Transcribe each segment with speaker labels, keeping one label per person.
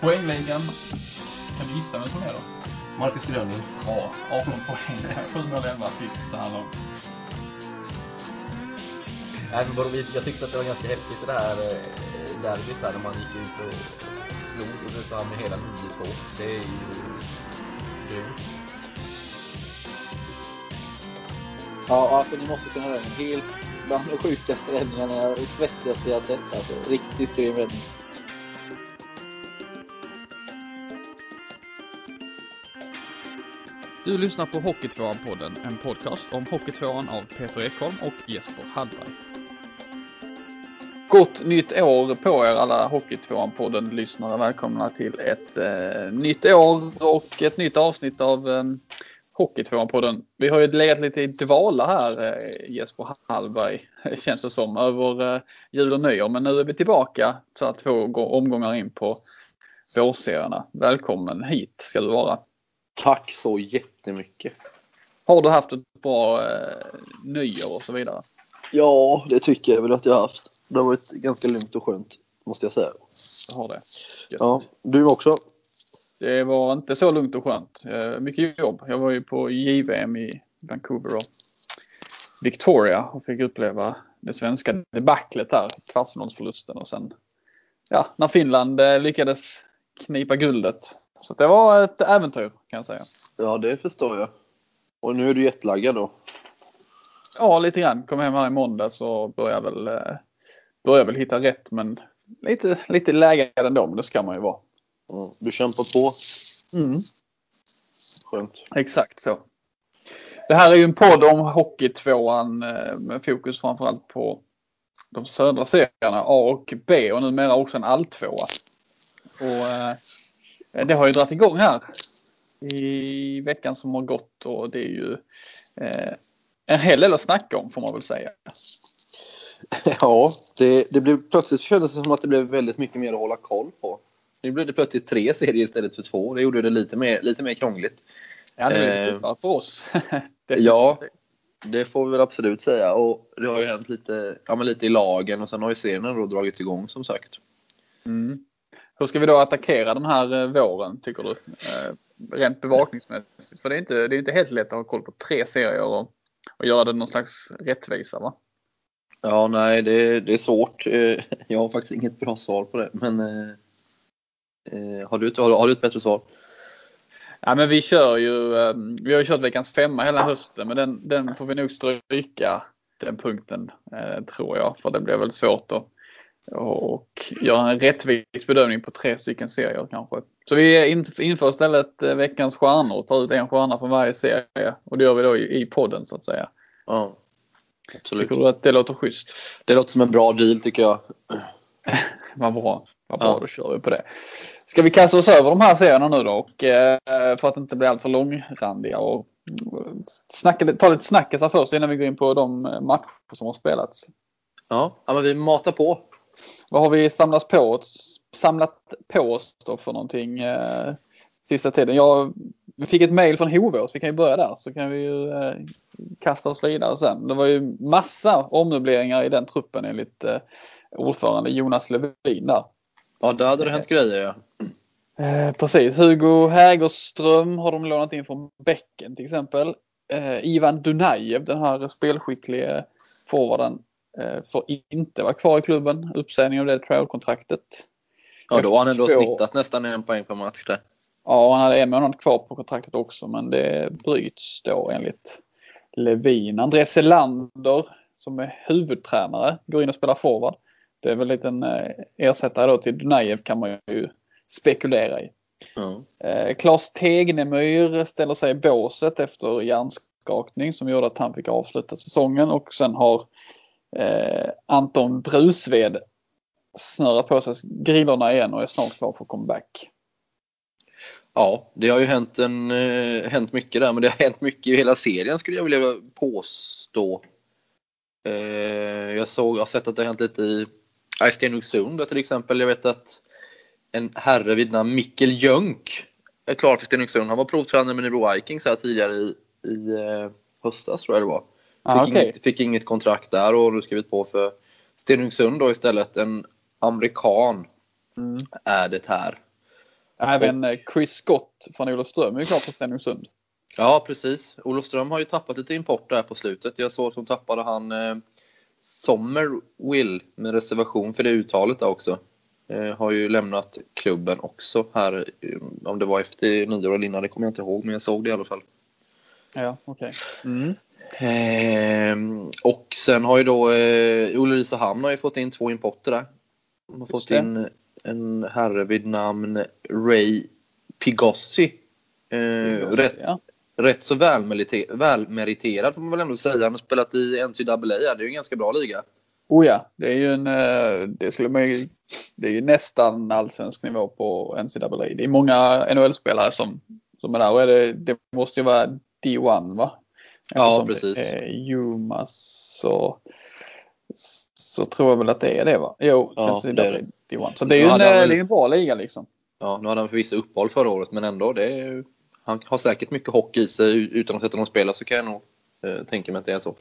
Speaker 1: Poängligan. Kan du gissa vem som är då?
Speaker 2: Marcus Gröning.
Speaker 1: Ja, 18 poäng, 7 mål, 11 assist så här långt.
Speaker 2: Nej, men bara, jag tyckte att det var ganska häftigt det här eh, derbyt här när man gick ut och slog Ulricehamn med hela 9-2. Det är ju grymt.
Speaker 3: Ja, alltså ni måste se den räddningen. Helt bland de sjukaste räddningarna, jag- svettigaste jag sett alltså. Riktigt grym räddning.
Speaker 4: Du lyssnar på Hockeytvåan-podden, en podcast om Hockeytvåan av Peter Ekholm och Jesper Hallberg.
Speaker 1: Gott nytt år på er alla Hockeytvåan-podden lyssnare. Välkomna till ett eh, nytt år och ett nytt avsnitt av eh, Hockeytvåan-podden. Vi har ju legat lite i dvala här eh, Jesper Hallberg känns det som över eh, jul och nyår. Men nu är vi tillbaka så att två gå- omgångar in på vårserierna. Välkommen hit ska du vara.
Speaker 3: Tack så jättemycket.
Speaker 1: Har du haft ett bra eh, nyår och så vidare?
Speaker 3: Ja, det tycker jag väl att jag har haft. Det har varit ganska lugnt och skönt, måste jag säga.
Speaker 1: Du har det? Gött.
Speaker 3: Ja, du också?
Speaker 1: Det var inte så lugnt och skönt. Eh, Mycket jobb. Jag var ju på JVM i Vancouver och Victoria och fick uppleva det svenska debaclet där. Kvartsfinalsförlusten och sen ja, när Finland eh, lyckades knipa guldet. Så det var ett äventyr kan jag säga.
Speaker 3: Ja, det förstår jag. Och nu är du jetlaggad då?
Speaker 1: Ja, lite grann. Kom hem här i måndags och började väl, eh, började väl hitta rätt men lite, lite lägre ändå. Men det ska man ju vara.
Speaker 3: Du kämpar på.
Speaker 1: Mm.
Speaker 3: Skönt.
Speaker 1: Exakt så. Det här är ju en podd om Hockeytvåan eh, med fokus framförallt på de södra serierna A och B och numera också en alltvåa. Och eh, det har ju dragit igång här i veckan som har gått och det är ju eh, en hel del att snacka om får man väl säga.
Speaker 3: Ja, det, det blev plötsligt kändes det som att det blev väldigt mycket mer att hålla koll på. Nu blev det plötsligt tre serier istället för två. Det gjorde det lite mer, lite mer krångligt.
Speaker 1: Ja, det är
Speaker 3: Eh,
Speaker 1: lite tuffare för oss.
Speaker 3: Ja. Det får vi väl absolut säga. Och det har ju hänt lite, ja, men lite i lagen och sen har ju serien då dragit igång som sagt.
Speaker 1: Mm. Hur ska vi då attackera den här eh, våren tycker du? Eh, rent bevakningsmässigt. För det är, inte, det är inte helt lätt att ha koll på tre serier och, och göra det någon slags rättvisa va?
Speaker 3: Ja, nej, det, det är svårt. Eh, Jag har faktiskt inget bra svar på det. Men eh, eh, har, du, ett- har, du ett bättre svar?
Speaker 1: Ja men vi kör ju, eh, vi har ju kört veckans femma hela hösten men den, den får vi nog stryka den punkten eh, tror jag. För det blir väl svårt att och göra en rättvis bedömning på tre stycken serier kanske. Så vi in- inför istället eh, veckans stjärnor och tar ut en stjärna från varje serie. Och det gör vi då i, i podden så att säga.
Speaker 3: Ja, absolut.
Speaker 1: Tycker du att det låter schysst?
Speaker 3: Det låter som en bra deal tycker jag.
Speaker 1: Vad bra. Vad bra,
Speaker 3: Ja.
Speaker 1: då kör vi på det. Ska vi kasta oss över de här serierna nu då? Och, eh, för att inte bli alltför långrandiga och snacka, ta lite snackisar först innan vi går in på de eh, matcher som har spelats.
Speaker 3: Ja, ja men vi matar på.
Speaker 1: Vad har vi samlat på oss, samlat på oss då för någonting eh, sista tiden? Jag, vi fick ett mejl från Hovås, vi kan ju börja där så kan vi ju eh, kasta oss vidare sen. Det var ju massa ommöbleringar i den truppen enligt eh, ordförande Jonas Levin där.
Speaker 3: Ja, där hade det hänt grejer ja.
Speaker 1: Eh, precis, Hugo Hägerström har de lånat in från Bäcken till exempel. Eh, Ivan Dunajev, den här spelskicklige forwarden, eh, får inte vara kvar i klubben. Uppsägning av det trial-kontraktet.
Speaker 3: Ja, då har han ändå
Speaker 1: Två.
Speaker 3: snittat nästan en poäng per match där.
Speaker 1: Ja, han hade en månad kvar på kontraktet också, men det bryts då enligt Levin. Andrés Selander, som är huvudtränare, går in och spelar forward. Det är väl en eh, ersättare då till Dunajev kan man ju spekulera i.
Speaker 3: Ja.
Speaker 1: Eh, Claes Tegnemyr ställer sig i båset efter hjärnskakning som gjorde att han fick avsluta säsongen och sen har eh, Anton Brusved snurrat på sig grillorna igen och är snart klar för comeback.
Speaker 3: ja, det har ju hänt, en, eh, hänt mycket där, men det har hänt mycket i hela serien skulle jag vilja påstå. Eh, jag såg, jag har sett att det har hänt lite i Stenungsund där till exempel. Jag vet att en herre vid namn Mikkel Jönk är klar för Stenungsund. Han var provtränare med Nybro Vikings här tidigare i, i eh, höstas tror jag det var.
Speaker 1: Ah,
Speaker 3: Fick,
Speaker 1: okej.
Speaker 3: inget, fick inget kontrakt där och nu skrivit på för Stenungsund då istället. En amerikan
Speaker 1: Mm.
Speaker 3: är det här.
Speaker 1: Även eh, Chris Scott från Olofström är ju klar för Stenungsund.
Speaker 3: Ja, precis. Olofström har ju tappat lite import där på slutet. Jag såg att de tappade han eh, Sommerwill med reservation för det uttalet också. Eh, har ju lämnat klubben också här. eh, Om det var efter nyår eller innan, det kommer jag inte ihåg, men jag såg det i alla fall.
Speaker 1: Ja, okej. Mm.
Speaker 3: Ehm, och sen har ju då eh, Ulricehamn har ju fått in två importer där. De har fått
Speaker 1: det.
Speaker 3: in en herre vid namn Ray Pigossi. Eh, rätt,
Speaker 1: Ja.
Speaker 3: Rätt så välmerite- välmeriterad får man väl ändå säga. Han har spelat i NCAA, det är ju en ganska bra liga.
Speaker 1: Oh ja, det är ju en, eh, det skulle man ju, det är ju nästan allsvensk nivå på NCAA. Det är många NHL-spelare som, som är där och är det, det måste ju vara D1 va?
Speaker 3: Ja,
Speaker 1: Eftersom
Speaker 3: precis.
Speaker 1: Det är Jumas så, så tror jag väl att det är det va? Jo,
Speaker 3: Ja, det är det.
Speaker 1: D1. Så det är ju en, eh,
Speaker 3: väl-
Speaker 1: en bra liga liksom.
Speaker 3: Ja, nu hade han förvisso uppehåll förra året, men ändå. Det är, ju- han har säkert mycket hockey i sig utan att sätta någon spela så kan jag nog eh, tänka mig att det är så.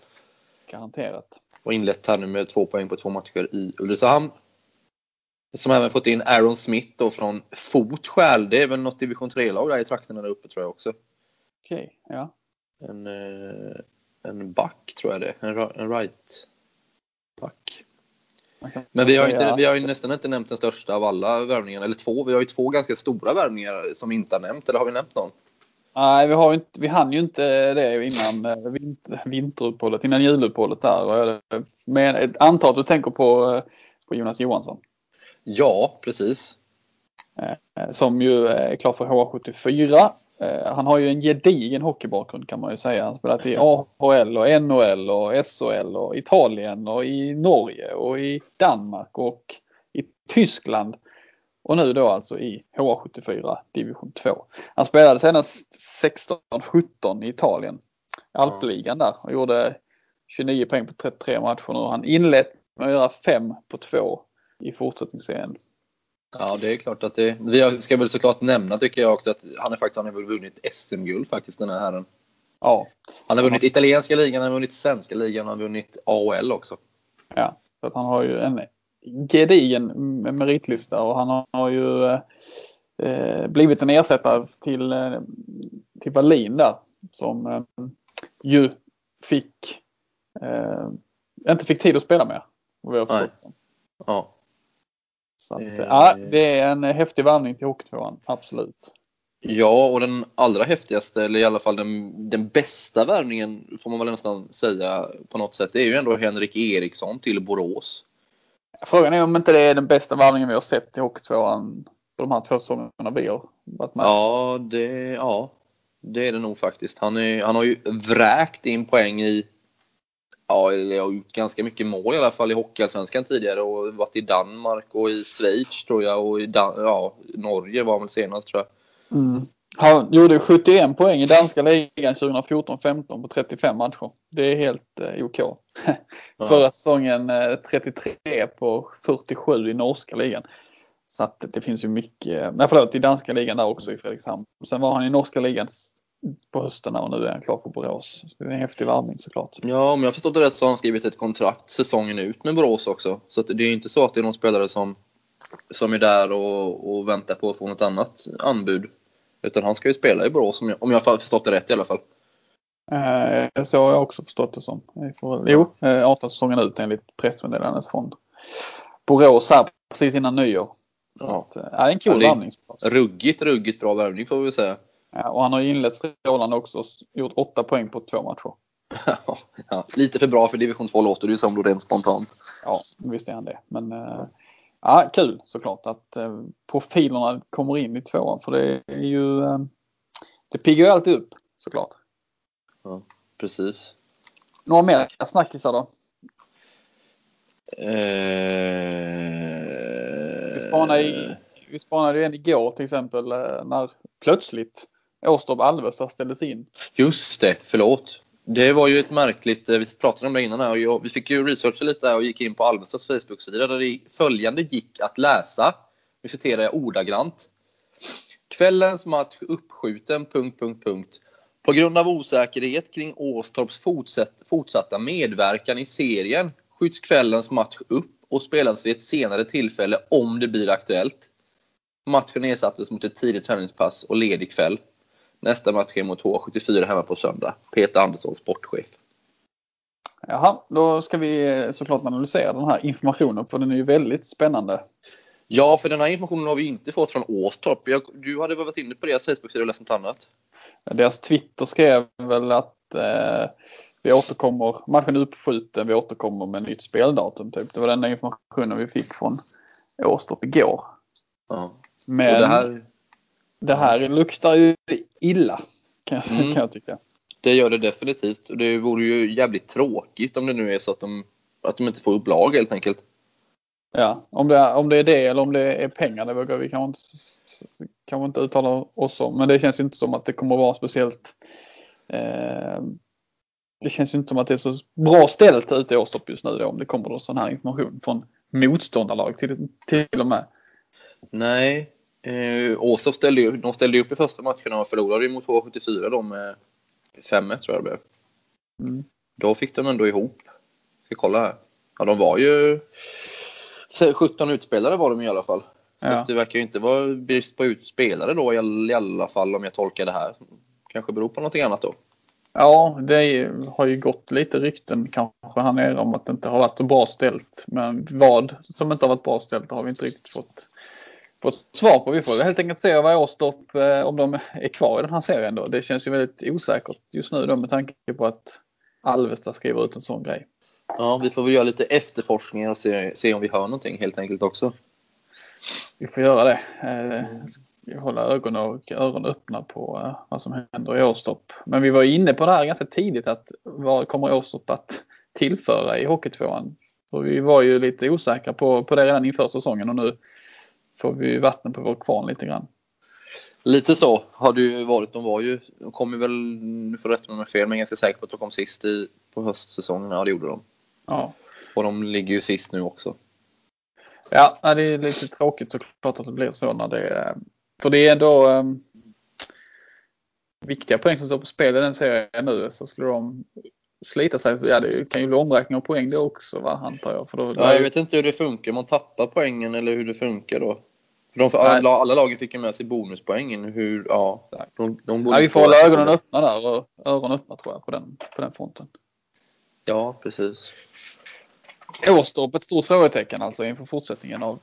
Speaker 1: Garanterat.
Speaker 3: och inlett här nu med två poäng på två matcher i Ulricehamn. Som även fått in Aaron Smith då från Fotskäl. Det är väl något division 3-lag där i trakterna där uppe tror jag också.
Speaker 1: Okej, ja.
Speaker 3: En, eh, en back tror jag det. En, en right back. Men vi har, inte, vi har ju nästan inte nämnt den största av alla värvningarna. Eller två. Vi har ju två ganska stora värvningar som vi inte har nämnt. Eller har vi nämnt någon?
Speaker 1: Nej, vi, har inte, vi hann ju inte det innan eh, vinter, vinteruppehållet, innan juluppehållet där. Men ett antal du tänker på, eh, på Jonas Johansson.
Speaker 3: Ja, precis.
Speaker 1: eh, Som ju är klar för H74. Eh, Han har ju en gedigen hockeybakgrund kan man ju säga. Han har spelat i AHL och NHL och SHL och Italien och i Norge och i Danmark och i Tyskland. Och nu då alltså i H74 division 2. Han spelade senast 16-17 i Italien. Alpligan där och gjorde 29 poäng på 33 matcher nu. Han inlett med att göra 5 på 2 i fortsättningsserien.
Speaker 3: Ja, det är klart att det... Vi ska väl såklart nämna tycker jag också att han är faktiskt han har vunnit SM-guld faktiskt den här herren.
Speaker 1: Ja,
Speaker 3: Han har vunnit italienska ligan, han har vunnit svenska ligan, han har vunnit AHL också.
Speaker 1: Ja, så att han har ju en gedigen meritlista och han har ju eh, blivit en ersättare till, eh, till Berlin där som eh, ju fick eh, inte fick tid att spela förstått.
Speaker 3: Ja.
Speaker 1: Så att,
Speaker 3: Eh.
Speaker 1: ja, det är en häftig värvning till Hockeytvåan, absolut.
Speaker 3: ja, och den allra häftigaste, eller i alla fall den, den bästa värvningen får man väl nästan säga på något sätt, det är ju ändå Henrik Eriksson till Borås.
Speaker 1: Frågan är om inte det är den bästa värvningen vi har sett i Hockeytvåan på de här två säsongerna vi har varit med.
Speaker 3: Ja, det, ja, det är det nog faktiskt. Han, är, han har ju vräkt in poäng i Ja, eller har gjort ganska mycket mål i alla fall i Hockeyallsvenskan tidigare och varit i Danmark och i Schweiz tror jag och i Dan- ja, Norge var han väl senast tror jag.
Speaker 1: Mm. Han gjorde 71 poäng i danska ligan 2014-15 på 35 matcher. Det är helt eh, OK. Förra säsongen eh, 33 på 47 i norska ligan. Så att det finns ju mycket, nej förlåt i danska ligan där också i Fredrikshamn. Sen var han i norska ligan på hösten och nu är han klar för Borås. Så det är en häftig värvning såklart.
Speaker 3: Ja, om jag förstått det rätt så har han skrivit ett kontrakt säsongen ut med Borås också. Så det är inte så att det är någon spelare som, som är där och, och väntar på att få något annat anbud. Utan han ska ju spela i Borås om jag, om jag har förstått det rätt i alla fall.
Speaker 1: Eh, så har jag också förstått det som. Får, jo, eh, avtalssäsongen ut enligt pressmeddelandet från Borås här precis innan nyår. Så att, eh, en cool
Speaker 3: Ja,
Speaker 1: värvning.
Speaker 3: Ruggigt, ruggigt bra värvning får vi väl säga.
Speaker 1: Ja, och han har ju inlett strålande också. Gjort åtta poäng på två matcher.
Speaker 3: ja, lite för bra för division 2 låter det ju som då rent spontant.
Speaker 1: Ja, visst är han det. Men eh, ja, kul såklart att eh, profilerna kommer in i tvåan. För det är ju... Eh, det piggar ju alltid upp såklart.
Speaker 3: Precis.
Speaker 1: Några mer snackisar då?
Speaker 3: Eh...
Speaker 1: Vi spanade, i, vi spanade ju en igår till exempel eh, när plötsligt Åstorp Alvesta ställdes in.
Speaker 3: Just det, förlåt. Det var ju ett märkligt, eh, vi pratade om det innan här och jag, vi fick ju researcha lite och gick in på Alvestas Facebook-sida där det följande gick att läsa. Nu citerar jag ordagrant. Kvällens match uppskjuten... Punkt, punkt, punkt. På grund av osäkerhet kring Åstorps fortsatt, fortsatta medverkan i serien skjuts kvällens match upp och spelas vid ett senare tillfälle om det blir aktuellt. Matchen ersattes mot ett tidigt träningspass och ledig kväll. Nästa match är mot H74 hemma på söndag. Peter Andersson, sportchef.
Speaker 1: Jaha, då ska vi såklart analysera den här informationen för den är ju väldigt spännande.
Speaker 3: Ja, för den här informationen har vi inte fått från Åstorp. Jag, du hade varit inne på deras Facebook-sida och läst något annat.
Speaker 1: Deras Twitter skrev väl att eh, vi återkommer, matchen är uppskjuten, vi återkommer med nytt speldatum. Typ. Det var den informationen vi fick från Åstorp igår.
Speaker 3: Ja.
Speaker 1: Men det här, det här luktar ju illa kan jag,
Speaker 3: Mm.
Speaker 1: kan jag tycka.
Speaker 3: det gör det definitivt. Och det vore ju jävligt tråkigt om det nu är så att de, att de inte får upp lag helt enkelt.
Speaker 1: Ja, om det, är, om det är det eller om det är pengar det vågar vi kanske inte, kanske inte uttala oss om. Men det känns ju inte som att det kommer att vara speciellt. Eh, det känns ju inte som att det är så bra ställt ute i Åstorp just nu då, om det kommer då sån här information från motståndarlag till, till och med.
Speaker 3: Nej, eh, Åstorp ställde ju, de ställde upp i första matchen och förlorade ju mot H74 då med 5-1 tror jag det blev.
Speaker 1: Mm.
Speaker 3: Då fick de ändå ihop. Ska kolla här. Ja, de var ju 17 utspelare var de i alla fall. Så
Speaker 1: Ja.
Speaker 3: det verkar ju inte vara brist på utspelare då i alla, fall om jag tolkar det här. Kanske beror på någonting annat då.
Speaker 1: Ja, det har ju gått lite rykten kanske här nere om att det inte har varit så bra ställt. Men vad som inte har varit bra ställt har vi inte riktigt fått, fått svar på. Vi får helt enkelt se vad Åstorp, eh, om de är kvar i den här serien då. Det känns ju väldigt osäkert just nu då med tanke på att Alvesta skriver ut en sån grej.
Speaker 3: Ja, vi får väl göra lite efterforskningar och se, se om vi hör någonting helt enkelt också.
Speaker 1: Vi får göra det. Eh, hålla ögon och öron öppna på eh, vad som händer i Åstorp. Men vi var inne på det här ganska tidigt att vad kommer Åstorp att tillföra i Hockeytvåan? Och vi var ju lite osäkra på, på det redan inför säsongen och nu får vi vatten på vår kvarn lite grann.
Speaker 3: Lite så har det ju varit. De var ju, de kom ju väl, nu får rätta mig om jag fel, men jag är ganska säker på att de kom sist i, på höstsäsongen. Ja, det gjorde de.
Speaker 1: Ja,
Speaker 3: Och de ligger ju sist nu också.
Speaker 1: ja det är lite tråkigt såklart att det blir så när det. För det är ändå eh, viktiga poäng som står på spel i den serien nu. Så skulle de slita sig, så ja det kan ju bli omräkning av poäng det också va, antar jag. För då,
Speaker 3: Ja, jag vet inte hur det funkar, man tappar poängen eller hur det funkar då. De, alla, alla lagen fick ju med sig bonuspoängen. Hur, ja, de, de borde
Speaker 1: Ja, vi får
Speaker 3: få
Speaker 1: hålla ögonen öppna där och öronen öppna tror jag på den, på den fronten.
Speaker 3: Ja, precis.
Speaker 1: Åstorp ett stort frågetecken alltså inför fortsättningen av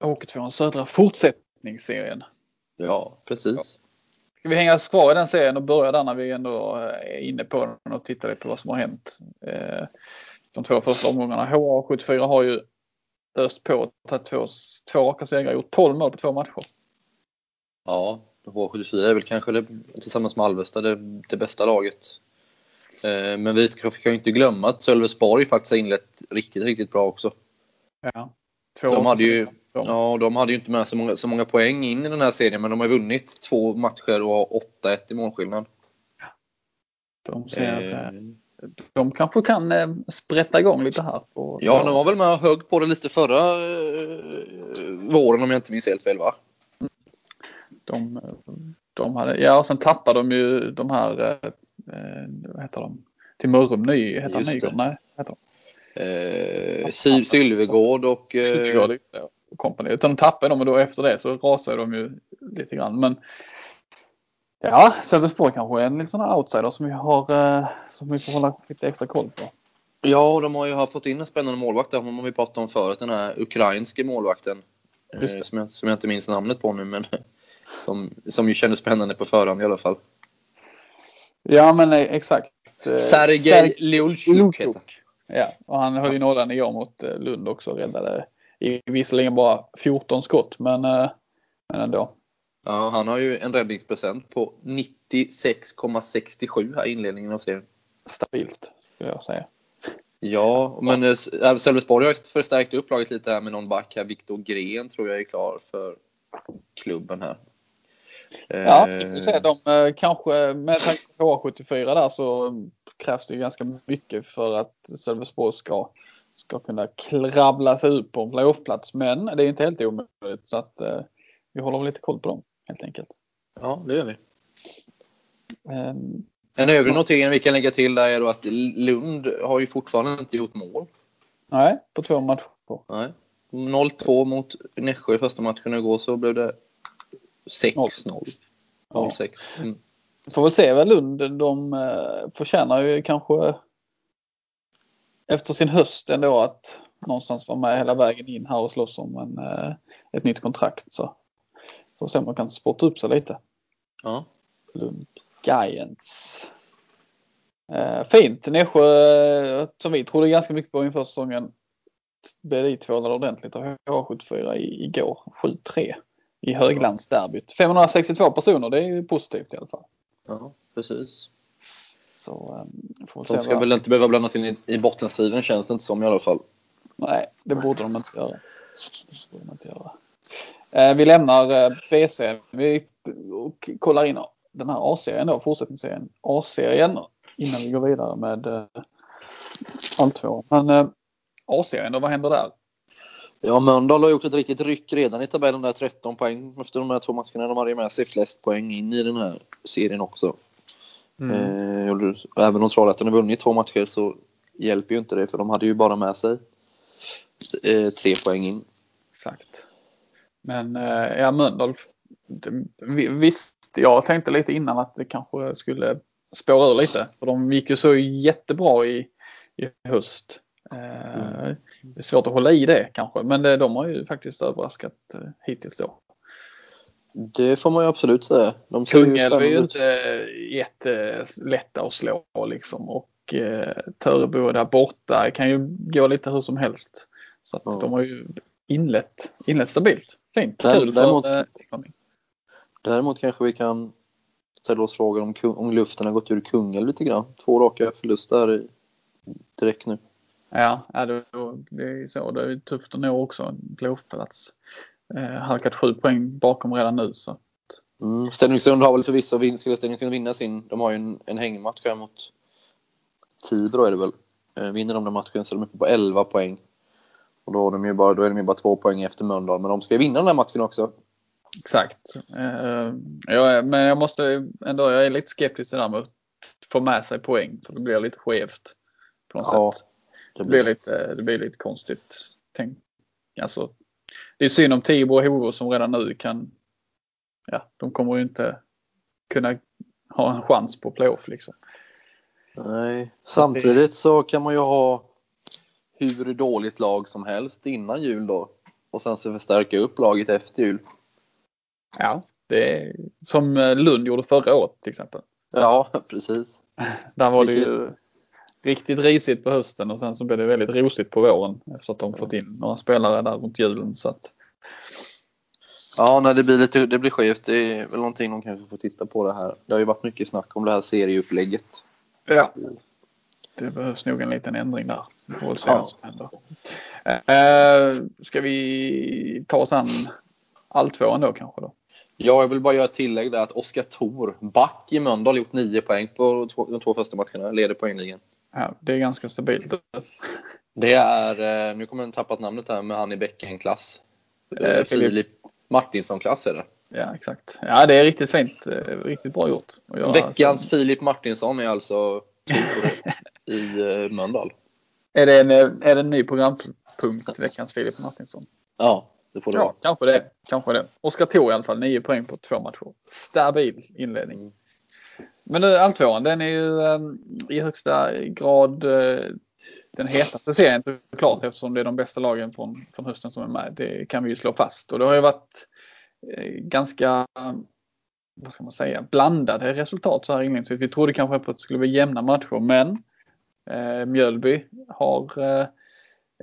Speaker 1: Hockeytvåans södra fortsättningsserien.
Speaker 3: Ja, precis.
Speaker 1: Ska vi hänga oss kvar i den serien och börja där när vi ändå är inne på den och tittar lite på vad som har hänt. Eh, De två första omgångarna. HA74 har ju öst på tagit två, två raka segrar gjort 12 mål på två matcher.
Speaker 3: Ja, H74 är väl kanske det, tillsammans med Alvesta det, det bästa laget. Eh, men vi ska, kan ju inte glömma att Sölvesborg faktiskt har inlett riktigt, riktigt bra också.
Speaker 1: Ja. Två
Speaker 3: De hade ju.
Speaker 1: Ja.
Speaker 3: de hade ju inte med så många, så många poäng in i den här serien, men de har vunnit två matcher och har 8-1 i målskillnad.
Speaker 1: De, ser,
Speaker 3: eh,
Speaker 1: de kanske kan eh, sprätta igång lite här. På,
Speaker 3: ja, de var väl med och högg på det lite förra eh, våren om jag inte minns helt fel, va?
Speaker 1: De, de hade, ja, och sen tappade de ju de här, eh, eh, vad heter de, till Mörrum, Ny, heter han
Speaker 3: Just
Speaker 1: Nygård?
Speaker 3: det.
Speaker 1: Nej, heter de?
Speaker 3: Eh, Syl Sylvegård och... Eh,
Speaker 1: Nygård och. Utan de tappade dem och då efter det så rasade de ju lite grann. Men ja, Sölvesborg kanske är en liten sån outsider som vi har, eh, som vi får hålla lite extra koll på.
Speaker 3: Ja, och de har ju fått in en spännande målvakt. där, som vi pratade om förut. Den här ukrainske målvakten. eh,
Speaker 1: Just det.
Speaker 3: Som, jag, som jag inte minns namnet på nu, men som, som ju kändes spännande på förhand i alla fall.
Speaker 1: Ja, men eh, exakt.
Speaker 3: Sergej
Speaker 1: Sergej
Speaker 3: Liulchuk heter.
Speaker 1: Ja, och han höll ju nollan igår mot Lund också räddade i visserligen bara 14 skott, men, men ändå.
Speaker 3: Ja, han har ju en räddningsprocent på 96,67 här i inledningen av serien.
Speaker 1: Stabilt, skulle jag säga.
Speaker 3: Ja, men eh, S- äh, Sölvesborg har ju förstärkt upp laget lite här med någon back här. Viktor Gren tror jag är klar för klubben här.
Speaker 1: Ja,
Speaker 3: Eh,
Speaker 1: vi får se. De eh, kanske, med tanke på H74 där så krävs det ganska mycket för att Sölvesborg ska, ska kunna krabbla sig ut på en playoffplats. Men det är inte helt omöjligt så att eh, vi håller lite koll på dem helt enkelt.
Speaker 3: Ja, det gör vi.
Speaker 1: Ehm,
Speaker 3: En övrig notering vi kan lägga till där är då att Lund har ju fortfarande inte gjort mål.
Speaker 1: nej, på två matcher.
Speaker 3: Nej. 0-2 mot Nässjö i första matchen igår så blev det 6-0.
Speaker 1: Ja.
Speaker 3: 0-6. Mm.
Speaker 1: Får väl se vad Lund, de eh, förtjänar ju kanske efter sin höst ändå att någonstans vara med hela vägen in här och slåss om en, eh, ett nytt kontrakt. Så får se om man kan sporta upp sig lite.
Speaker 3: Ja.
Speaker 1: Lund Giants. Eh, fint. Nässjö som vi trodde ganska mycket på inför säsongen blev dittvålade ordentligt av H74 i, igår. 7-3 i höglandsderbyt. 562 personer, det är ju positivt i alla fall.
Speaker 3: ja, precis.
Speaker 1: Så um,
Speaker 3: De ska väl inte behöva blandas in i, i bottenstriden känns det inte som i alla fall.
Speaker 1: Nej, det borde de inte göra. Det borde de inte göra. Eh, vi lämnar eh, BC vi, och kollar in den här A-serien då, fortsättningsserien. A-serien innan vi går vidare med eh, allt två. Men A-serien då, vad händer där?
Speaker 3: Ja, Mölndal har gjort ett riktigt ryck redan i tabellen där 13 poäng efter de här två matcherna. De hade ju med sig flest poäng in i den här serien också. Eh, och även om Trollhättan har vunnit två matcher så hjälper ju inte det för de hade ju bara med sig eh, tre poäng in.
Speaker 1: Exakt. Men eh, ja, vi- Visst, jag tänkte lite innan att det kanske skulle spåra ur lite. För de gick ju så jättebra i, i höst. Eh, Det är svårt att hålla i det kanske, men det, de har ju faktiskt överraskat eh, hittills då.
Speaker 3: Det får man ju absolut säga. De
Speaker 1: Kungälv är ju inte jättelätta att slå liksom och eh, Törebo där borta kan ju gå lite hur som helst. Så att
Speaker 3: Ja.
Speaker 1: de har ju inlett, inlett stabilt. Fint, kul
Speaker 3: däremot-
Speaker 1: för eh, Ekonomi.
Speaker 3: Däremot kanske vi kan ställa oss frågan om, om luften har gått ur Kungälv lite grann. Två raka förluster direkt nu.
Speaker 1: Ja, det, är så. Det är tufft att nå också en playoffplats. Eh, halkat sju poäng bakom redan nu så.
Speaker 3: Mm. Stenungsund har väl förvisso vin, skulle Stenungsund vinna sin, de har ju en, en hängmatch här mot Tibro är det väl. Eh, vinner de den matchen så är de uppe på 11 poäng. Och då, är de ju bara, då är de ju bara två poäng efter Mölndal, men de ska ju vinna den här matchen också.
Speaker 1: Exakt. Jag är, men jag måste ändå, jag är lite skeptisk till det där med att få med sig poäng. För det blir lite skevt på något
Speaker 3: Ja,
Speaker 1: sätt.
Speaker 3: Det
Speaker 1: Det blir,
Speaker 3: blir,
Speaker 1: lite, det blir lite konstigt. Tänk, alltså, det är synd om Tibro och Horo som redan nu kan, ja, de kommer ju inte kunna ha en chans på playoff liksom.
Speaker 3: nej. Samtidigt så kan man ju ha hur dåligt lag som helst innan jul då. Och sen så förstärka upp laget efter jul.
Speaker 1: Ja, det är som eh, Lund gjorde förra året till exempel.
Speaker 3: Ja, precis.
Speaker 1: Där var det ju riktigt risigt på hösten och sen så blev det väldigt rosigt på våren efter att de fått in några spelare där runt julen. Så att,
Speaker 3: Ja, nej, det blir lite det blir skevt. Det är väl någonting de kanske får titta på det här. Det har ju varit mycket snack om det här serieupplägget.
Speaker 1: ja. Det behövs nog en liten ändring där. Vi får väl se
Speaker 3: Ja.
Speaker 1: vad som händer. Eh, ska vi ta oss an alltvåan då kanske då?
Speaker 3: Ja, jag vill bara göra ett tillägg där att Oskar Thor, back i Mölndal, gjort nio poäng på två, de två första matcherna. Leder poängligan.
Speaker 1: Ja, det är ganska stabilt.
Speaker 3: Det är, eh, nu kommer jag tappat namnet här, men han i Bäcken-klass.
Speaker 1: Eh,
Speaker 3: Eh,
Speaker 1: Filip.
Speaker 3: Martinsson-klass är det.
Speaker 1: Ja, exakt. Ja, det är riktigt fint. Riktigt bra gjort.
Speaker 3: Veckans
Speaker 1: så.
Speaker 3: Filip Martinsson är alltså Thor i Mölndal.
Speaker 1: Är det en, eh, är det en ny programpunkt, veckans Filip Martinsson?
Speaker 3: Ja, det får det
Speaker 1: Ja,
Speaker 3: vara.
Speaker 1: kanske det. Kanske det. Oskar tog i alla fall nio poäng på två matcher. Stabil inledning.
Speaker 3: Mm.
Speaker 1: Men nu alltvåan, den är ju um, i högsta grad uh, den hetaste serien såklart eftersom det är de bästa lagen från, från hösten som är med. Det kan vi ju slå fast. Och det har ju varit eh, ganska, vad ska man säga, blandade resultat så här inledningsvis. Vi trodde kanske på att det skulle bli jämna matcher men Mjölby har eh,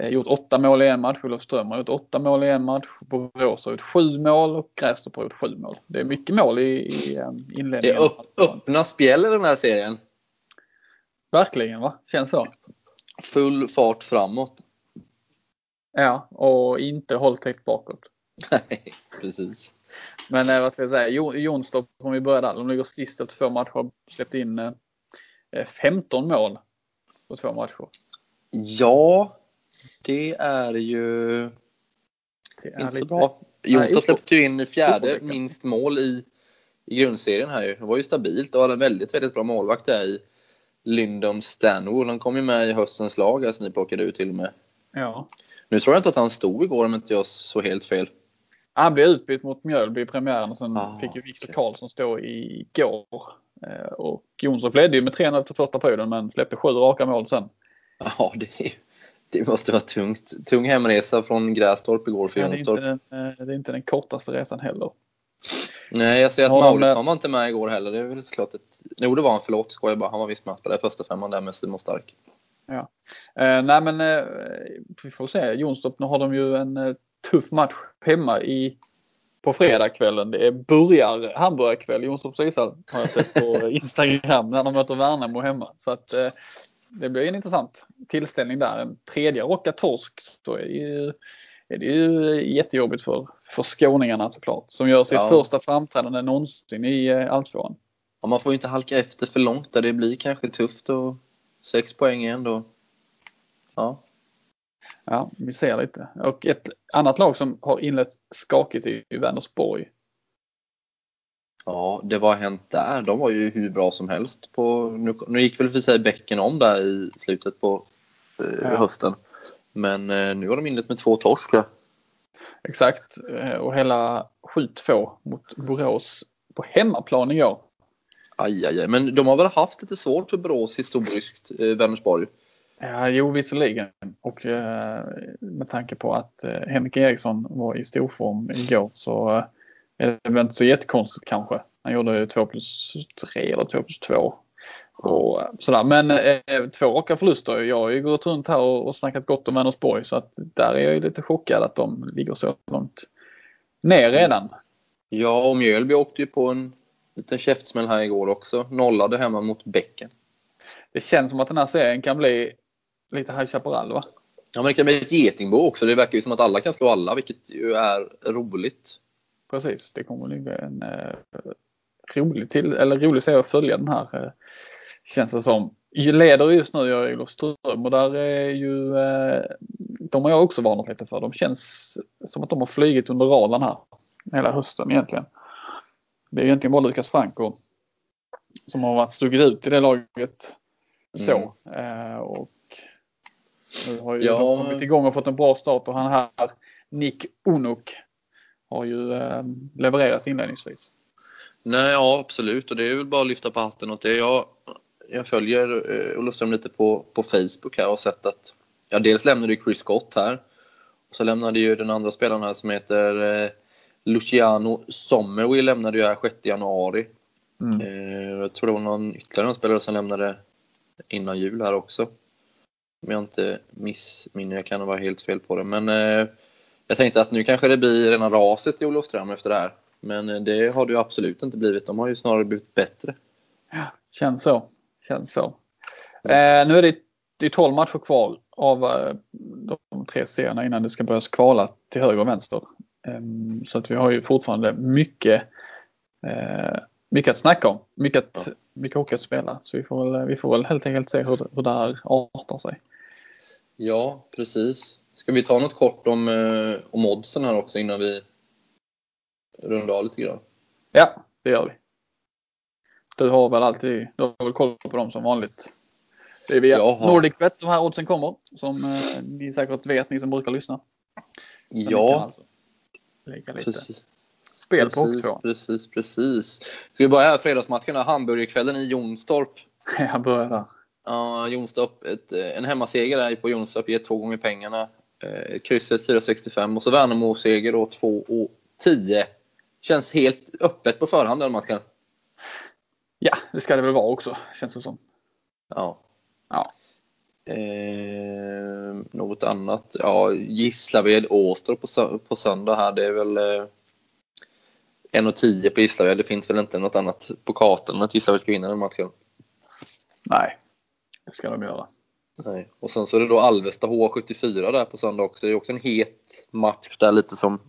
Speaker 1: Eh, Gjort åtta mål i en match. Olofström har gjort åtta mål i en match. Borås har gjort sju mål och Grästorp har gjort sju mål. Det är mycket mål i, i eh,
Speaker 3: Det
Speaker 1: inledningen.
Speaker 3: är upp, öppna spjäll i den här serien.
Speaker 1: Verkligen va? Känns så.
Speaker 3: Full fart framåt.
Speaker 1: Ja, och inte håll tätt bakåt.
Speaker 3: Nej, precis.
Speaker 1: Men eh, vad ska jag säga? Jo- Jonstorp, om vi börjar där. De ligger sist efter två matcher. Släppt in eh, eh, 15 mål på två matcher.
Speaker 3: Ja, det är ju
Speaker 1: Det är
Speaker 3: inte så bra.
Speaker 1: Nej,
Speaker 3: släppte ju in fjärde minst mål i, i grundserien här ju. Det var ju stabilt och hade en väldigt, väldigt bra målvakt där i Lyndon Stanwell. Han kom ju med i höstens lag, alltså ni plockade ut till och med.
Speaker 1: Ja.
Speaker 3: Nu tror jag inte att han stod igår om inte jag så helt fel.
Speaker 1: Han blev utbytt mot Mjölby i premiären och sen
Speaker 3: Ah,
Speaker 1: fick ju Viktor. Karlsson stå igår. Eh, Och Jonsson ledde ju med 3-0 efter första perioden men släppte sju raka mål sen.
Speaker 3: Ja, det, är- det måste vara tungt. Tung hemresa från Grästorp igår för
Speaker 1: Ja, det, är inte
Speaker 3: Jonstorp.
Speaker 1: den, eh, det är inte den kortaste resan heller.
Speaker 3: Nej, jag ser att Mauritsson var inte med igår heller. Det är väl såklart ett... Jo, det var han. Förlåt, skojar bara. Han var visst med på det första femman där med Simon Stark.
Speaker 1: Eh, nej men eh, vi får se. Jonstorp, nu har de ju en eh, tuff match hemma i på fredagskvällen. Det är börjar hamburgarkväll i Jonstorps ishall har jag sett på Instagram när de möter Värnamo hemma. Så att eh, det blir en intressant tillställning där. En tredje rocka torsk så är det ju, är det ju jättejobbigt för, för skåningarna såklart. Som gör sitt
Speaker 3: Ja.
Speaker 1: första framträdande någonsin i eh, Alltvåan.
Speaker 3: Ja, man får ju inte halka efter för långt där. Det blir kanske tufft och sex poäng igen då. Ja.
Speaker 1: Ja, vi ser lite. Och ett annat lag som har inlett skakigt är ju Vänersborg.
Speaker 3: Ja, det var hänt där. De var ju hur bra som helst. På, nu, nu gick väl för sig bäcken om där i slutet på eh,
Speaker 1: Ja.
Speaker 3: hösten. Men eh, nu har de inlett med två torsk. ja.
Speaker 1: Exakt. Eh, Och hela 7-2 mot Borås på hemmaplan igår.
Speaker 3: Aj, aj, aj. Men de har väl haft lite svårt för Borås historiskt, eh, Vänersborg.
Speaker 1: Ja, jo, visserligen. Och eh, med tanke på att eh, Henrik Eriksson var i storform igår så eh, är det väl inte så jättekonstigt kanske. Han gjorde ju 2 plus 3 eller 2 plus 2. Och sådär. Men eh, två raka förluster. Jag har ju gått runt här och, och snackat gott om Vänersborg så att där är jag ju lite chockad att de ligger så långt ner redan.
Speaker 3: Ja, och Mjölby åkte ju på en liten käftsmäll här igår också. Nollade hemma mot Bäcken.
Speaker 1: Det känns som att den här serien kan bli lite High Chaparral va?
Speaker 3: Ja, men det kan bli ett getingbo också. Det verkar ju som att alla kan slå alla, vilket ju är roligt.
Speaker 1: Precis, det kommer bli en eh, rolig, till, eller rolig serie att följa den här. Eh, känns det som. Leder just nu gör Olofström och där är ju, eh, de har jag också varnat lite för. De känns som att de har flygit under radarn här hela hösten egentligen. Det är egentligen bara Lukas Franco som har varit stuckit ut i det laget så. Eh, och nu har ju
Speaker 3: Ja.
Speaker 1: kommit igång och fått en bra start och han här Nick Onuk har ju eh, levererat inledningsvis.
Speaker 3: Nej, ja absolut. Och det är väl bara att lyfta på hatten åt det. Jag, jag följer eh, Olofström lite på, på Facebook här och sett att ja, dels lämnade ju Chris Scott här. Och så lämnade ju den andra spelaren här som heter eh, Luciano Sommerwill lämnade ju här 6 januari.
Speaker 1: Mm.
Speaker 3: Eh, jag tror det var någon ytterligare någon spelare som lämnade innan jul här också. Om jag inte missminner, jag kan vara helt fel på det. Men eh, jag tänkte att nu kanske det blir rena raset i Olofström efter det här. Men eh, det har det ju absolut inte blivit. De har ju snarare blivit bättre.
Speaker 1: Känns så. Känns så. Eh, nu är det, det är 12 matcher kvar av eh, de tre serierna innan det ska börja kvala till höger och vänster. Ehm, så att vi har ju fortfarande mycket, eh, mycket att snacka om. Mycket, att, mycket hockey att spela. Så vi får väl, vi får väl helt enkelt se hur, hur det här artar sig.
Speaker 3: Ja, precis. Ska vi ta något kort om, eh, om oddsen här också innan vi rundar av lite grann?
Speaker 1: Ja, det gör vi. Du har väl alltid, du har väl koll på dem som vanligt. Det är via
Speaker 3: Jag har-
Speaker 1: NordicBet de här oddsen kommer. Som eh, ni säkert vet, ni som brukar lyssna. Men
Speaker 3: Ja,
Speaker 1: alltså
Speaker 3: precis.
Speaker 1: spel på
Speaker 3: Precis, precis, precis. Ska vi börja här fredagsmatcherna? Hamburgerkvällen i Jonstorp.
Speaker 1: Jag börjar där.
Speaker 3: Ja, Jonstorp, ett, eh, en hemmaseger där på Jonstorp ger två gånger pengarna. Eh, krysset 4,65 och så Värnamo-seger då 2,10. Känns helt öppet på förhand den matchen.
Speaker 1: Ja, det ska det väl vara också, känns det som.
Speaker 3: Ja.
Speaker 1: Ja.
Speaker 3: Eh, något annat? Ja, Gislaved Åstorp på, på söndag här. Det är väl eh, 1,10 på Gislaved. Det finns väl inte något annat på kartan än att Gislaved ska vinna den matchen.
Speaker 1: Nej, ska de göra.
Speaker 3: Nej. Och sen så är det då Alvesta H74 där på söndag också. Det är också en het match där lite som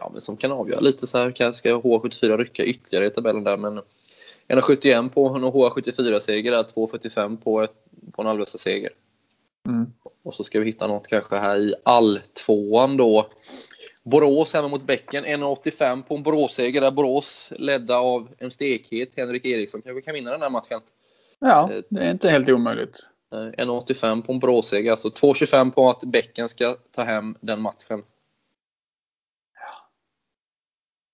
Speaker 3: ja, men som kan avgöra lite så här. Kan- Ska H74 rycka ytterligare i tabellen där? Men 1,71 på en H74-seger där, 2,45 på, ett, på en Alvesta-seger.
Speaker 1: Mm.
Speaker 3: Och så ska vi hitta något kanske här i alltvåan då. Borås hemma mot Bäcken. 1,85 på en Boråsseger där Borås ledda av en stekhet Henrik Eriksson kanske kan vinna den här matchen.
Speaker 1: Ja, det är inte helt omöjligt.
Speaker 3: Eh, 1,85 på en Boråsseger. Alltså 2,25 på att Bäcken ska ta hem den matchen.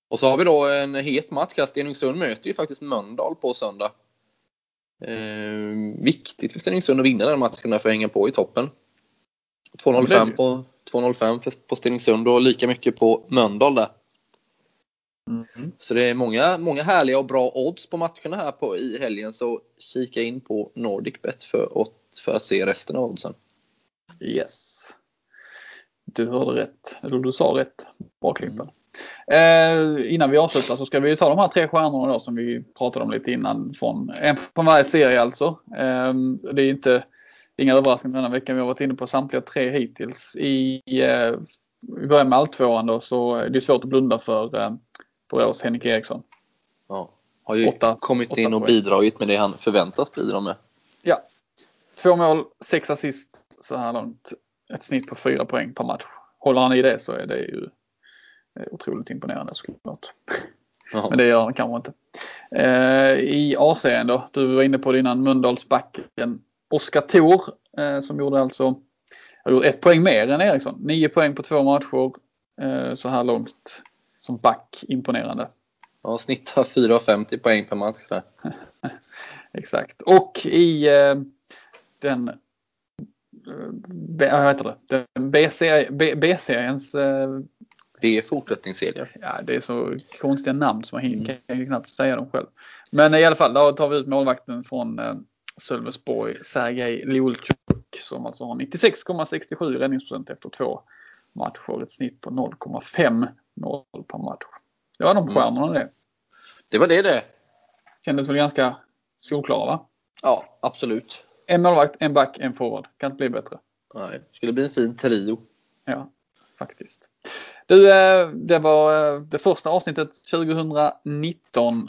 Speaker 3: Och så har vi då en het match. Stenungsund möter ju faktiskt Mölndal på söndag. Eh, viktigt för Stenungsund att vinna den matchen för att hänga på i toppen.
Speaker 1: Ja, det är
Speaker 3: 2,05
Speaker 1: det.
Speaker 3: på, 2,05 för- på Stenungsund och lika mycket på Mölndal där.
Speaker 1: Mm.
Speaker 3: Så det är många, många härliga och bra odds på matcherna här på, i helgen. Så kika in på NordicBet för, att- för att se resten av oddsen.
Speaker 1: Yes. Du hörde rätt. Eller du sa rätt. Bra Klimpen. Eh, innan vi avslutar så ska vi ta de här tre stjärnorna då som vi pratade om lite innan. Från, en från varje serie alltså. Eh, det är inte är inga överraskningar denna veckan. Vi har varit inne på samtliga tre hittills. I, eh, vi börjar med alltvåan då så är det svårt att blunda för eh, Borås Henrik Eriksson.
Speaker 3: Ja. Har ju
Speaker 1: Åtta-
Speaker 3: kommit
Speaker 1: åtta
Speaker 3: in och
Speaker 1: poäng.
Speaker 3: bidragit med det han förväntas bidra med.
Speaker 1: Ja. Två mål, sex assist så här långt. Ett snitt på fyra poäng per match. Håller han i det så är det ju eh, otroligt imponerande såklart.
Speaker 3: Ja.
Speaker 1: Men det gör han kanske inte. Eh, I AC'n då, du var inne på det innan, Mölndalsbacken. Oskar Thor eh, som gjorde alltså gjort ett poäng mer än Eriksson. Nio poäng på två matcher eh, så här långt som back. Imponerande.
Speaker 3: Ja, snittar 4,50 poäng per match där.
Speaker 1: Exakt. Och i eh, den eh, B, vad heter det? B-seriens eh,
Speaker 3: Det är fortsättningsserier.
Speaker 1: Ja, det är så konstiga namn som man hin- kan ju knappt säga dem själv. Men i alla fall, då tar vi ut målvakten från eh, Sölvesborg, Sergej Liulchuk, som alltså har 96,67 räddningsprocent efter två matcher. Ett snitt på 0,5 mål per match. Det var de
Speaker 3: Mm.
Speaker 1: stjärnorna det.
Speaker 3: Det var det det.
Speaker 1: Kändes väl ganska solklara va?
Speaker 3: Ja, absolut.
Speaker 1: En målvakt, en back, en forward. Kan inte bli bättre.
Speaker 3: Nej, skulle bli en fin trio.
Speaker 1: Ja, faktiskt. Du, eh, det var eh, det första avsnittet 2019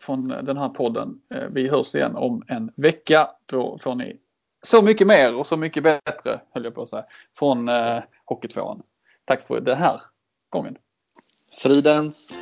Speaker 1: från den här podden. Eh, Vi hörs igen om en vecka. Då får ni så mycket mer och så mycket bättre, höll jag på att säga, från eh, Hockeytvåan. Tack för den här gången.
Speaker 3: Fridens.